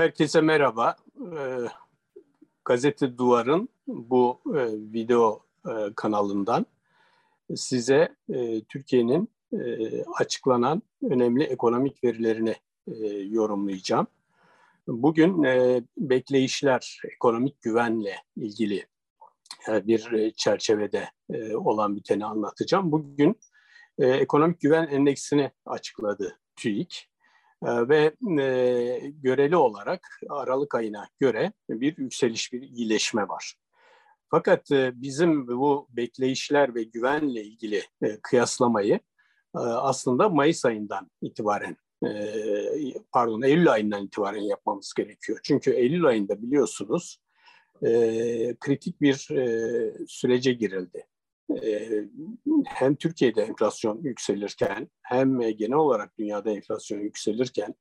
Herkese merhaba. Ee, Gazete Duvar'ın bu e, video e, kanalından size e, Türkiye'nin açıklanan önemli ekonomik verilerini yorumlayacağım. Bugün bekleyişler, ekonomik güvenle ilgili bir çerçevede olan biteni anlatacağım. Bugün ekonomik güven endeksini açıkladı TÜİK. Ee, ve e, göreli olarak Aralık ayına göre bir yükseliş, bir iyileşme var. Fakat e, bizim bu bekleyişler ve güvenle ilgili e, kıyaslamayı e, aslında Mayıs ayından itibaren, e, pardon Eylül ayından itibaren yapmamız gerekiyor. Çünkü Eylül ayında biliyorsunuz e, kritik bir e, sürece girildi. Ee, hem Türkiye'de enflasyon yükselirken hem genel olarak dünyada enflasyon yükselirken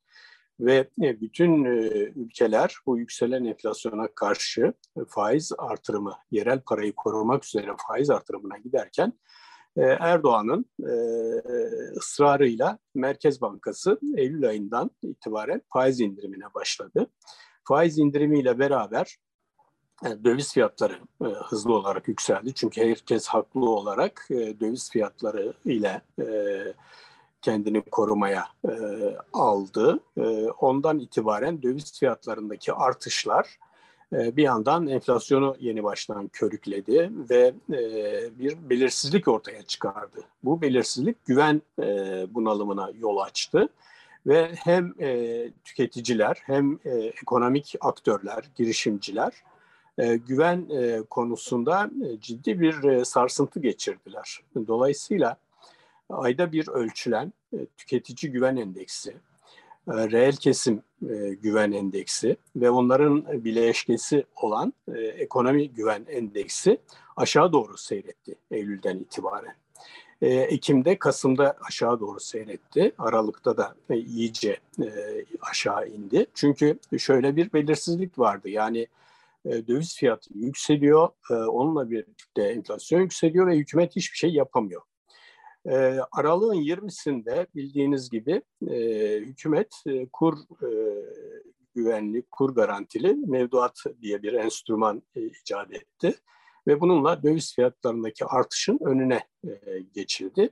ve e, bütün e, ülkeler bu yükselen enflasyona karşı faiz artırımı, yerel parayı korumak üzere faiz artırımına giderken e, Erdoğan'ın ısrarıyla Merkez Bankası Eylül ayından itibaren faiz indirimine başladı. Faiz indirimiyle beraber döviz fiyatları e, hızlı olarak yükseldi. Çünkü herkes haklı olarak e, döviz fiyatları ile e, kendini korumaya e, aldı. E, ondan itibaren döviz fiyatlarındaki artışlar e, bir yandan enflasyonu yeni baştan körükledi ve e, bir belirsizlik ortaya çıkardı. Bu belirsizlik güven e, bunalımına yol açtı ve hem e, tüketiciler hem e, ekonomik aktörler, girişimciler e, güven e, konusunda e, ciddi bir sarsıntı geçirdiler. Dolayısıyla ayda bir ölçülen tüketici güven endeksi, reel kesim güven endeksi ve onların bileşkesi olan ekonomi güven endeksi aşağı doğru seyretti Eylül'den itibaren. Ekim'de, Kasım'da aşağı doğru seyretti. Aralık'ta da iyice aşağı indi. Çünkü şöyle bir belirsizlik vardı. Yani e, döviz fiyatı yükseliyor. E, onunla birlikte enflasyon yükseliyor ve hükümet hiçbir şey yapamıyor. E, aralığın 20'sinde bildiğiniz gibi hükümet kur güvenli, kur garantili mevduat diye bir enstrüman icat etti. Ve bununla döviz fiyatlarındaki artışın önüne geçildi.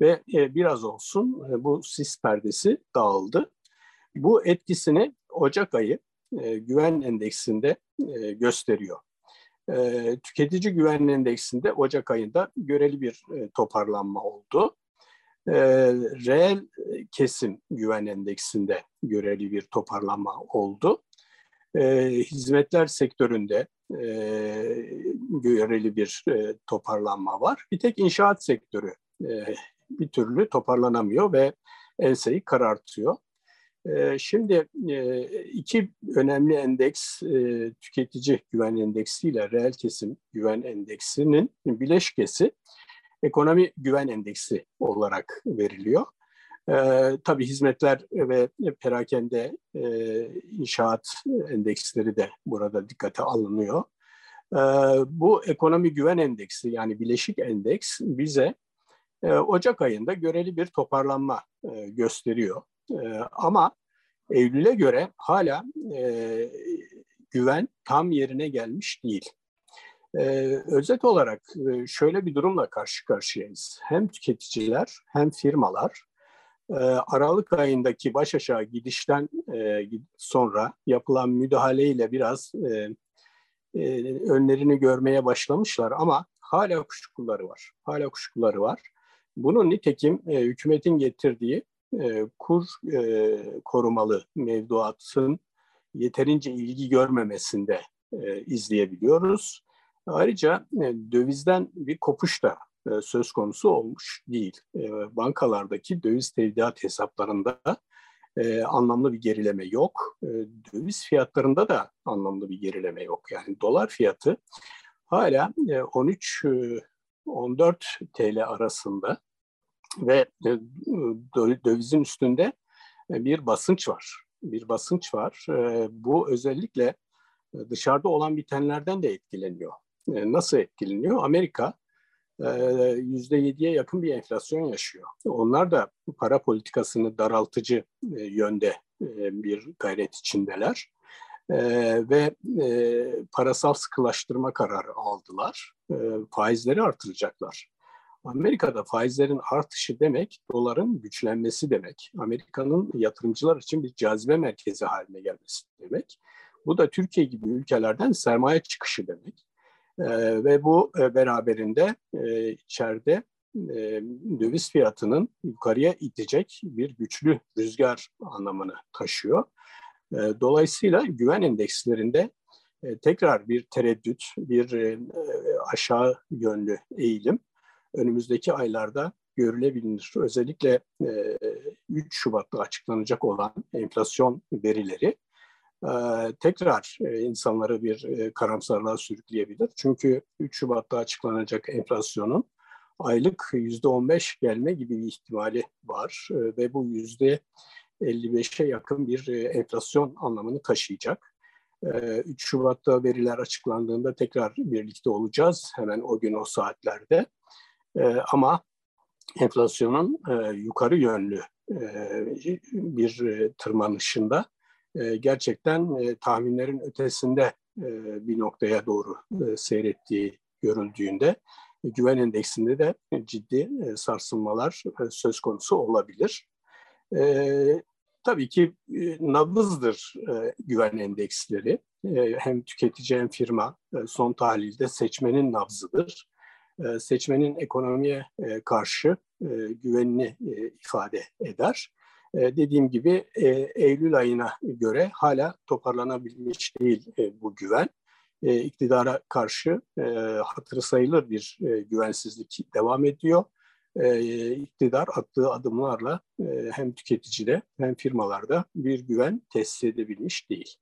Ve biraz olsun bu sis perdesi dağıldı. Bu etkisini Ocak ayı e, güven endeksinde e, gösteriyor. E, tüketici güven endeksinde Ocak ayında göreli bir toparlanma oldu. Reel kesim güven endeksinde göreli bir toparlanma oldu. Hizmetler sektöründe göreli bir toparlanma var. Bir tek inşaat sektörü bir türlü toparlanamıyor ve enseyi karartıyor. Şimdi iki önemli endeks tüketici güven endeksi ile reel kesim güven endeksinin bileşkesi ekonomi güven endeksi olarak veriliyor. Tabii hizmetler ve perakende inşaat endeksleri de burada dikkate alınıyor. Bu ekonomi güven endeksi yani bileşik endeks bize Ocak ayında göreli bir toparlanma gösteriyor. Ama Eylül'e göre hala e, güven tam yerine gelmiş değil. E, özet olarak e, şöyle bir durumla karşı karşıyayız. Hem tüketiciler hem firmalar e, Aralık ayındaki baş aşağı gidişten e, sonra yapılan müdahaleyle biraz e, e, önlerini görmeye başlamışlar ama hala kuşkuları var. Hala kuşkuları var. Bunun nitekim e, hükümetin getirdiği e, kur e, korumalı mevduatın yeterince ilgi görmemesinde e, izleyebiliyoruz. Ayrıca e, dövizden bir kopuş da e, söz konusu olmuş değil. E, bankalardaki döviz tevdiat hesaplarında e, anlamlı bir gerileme yok. E, döviz fiyatlarında da anlamlı bir gerileme yok. Yani dolar fiyatı hala e, 13 e, 14 TL arasında ve e, dövizin üstünde e, bir basınç var. Bir basınç var. E, bu özellikle dışarıda olan bitenlerden de etkileniyor. Nasıl etkileniyor? Amerika %7'ye yakın bir enflasyon yaşıyor. Onlar da para politikasını daraltıcı yönde bir gayret içindeler. ve parasal sıkılaştırma kararı aldılar. faizleri artıracaklar. Amerika'da faizlerin artışı demek doların güçlenmesi demek. Amerika'nın yatırımcılar için bir cazibe merkezi haline gelmesi demek. Bu da Türkiye gibi ülkelerden sermaye çıkışı demek. E, ve bu e, beraberinde e, içeride e, döviz fiyatının yukarıya itecek bir güçlü rüzgar anlamını taşıyor. E, dolayısıyla güven endekslerinde e, tekrar bir tereddüt, bir e, aşağı yönlü eğilim önümüzdeki aylarda görülebilir. Özellikle e, 3 Şubat'ta açıklanacak olan enflasyon verileri e, tekrar e, insanları bir e, karamsarlığa sürükleyebilir. Çünkü 3 Şubat'ta açıklanacak enflasyonun aylık %15 gelme gibi bir ihtimali var ve bu %55'e yakın bir enflasyon anlamını taşıyacak. 3 Şubat'ta veriler açıklandığında tekrar birlikte olacağız hemen o gün o saatlerde. Ama enflasyonun yukarı yönlü bir tırmanışında gerçekten tahminlerin ötesinde bir noktaya doğru seyrettiği görüldüğünde güven endeksinde de ciddi sarsılmalar söz konusu olabilir. Tabii ki nabızdır güven endeksleri. Hem tüketici hem firma son tahlilde seçmenin nabzıdır. Seçmenin ekonomiye karşı güvenini ifade eder. Dediğim gibi Eylül ayına göre hala toparlanabilmiş değil bu güven e, iktidara karşı e, hatırı sayılır bir e, güvensizlik devam ediyor. E, iktidar attığı adımlarla e, hem tüketicide hem firmalarda bir güven tesis edebilmiş değil.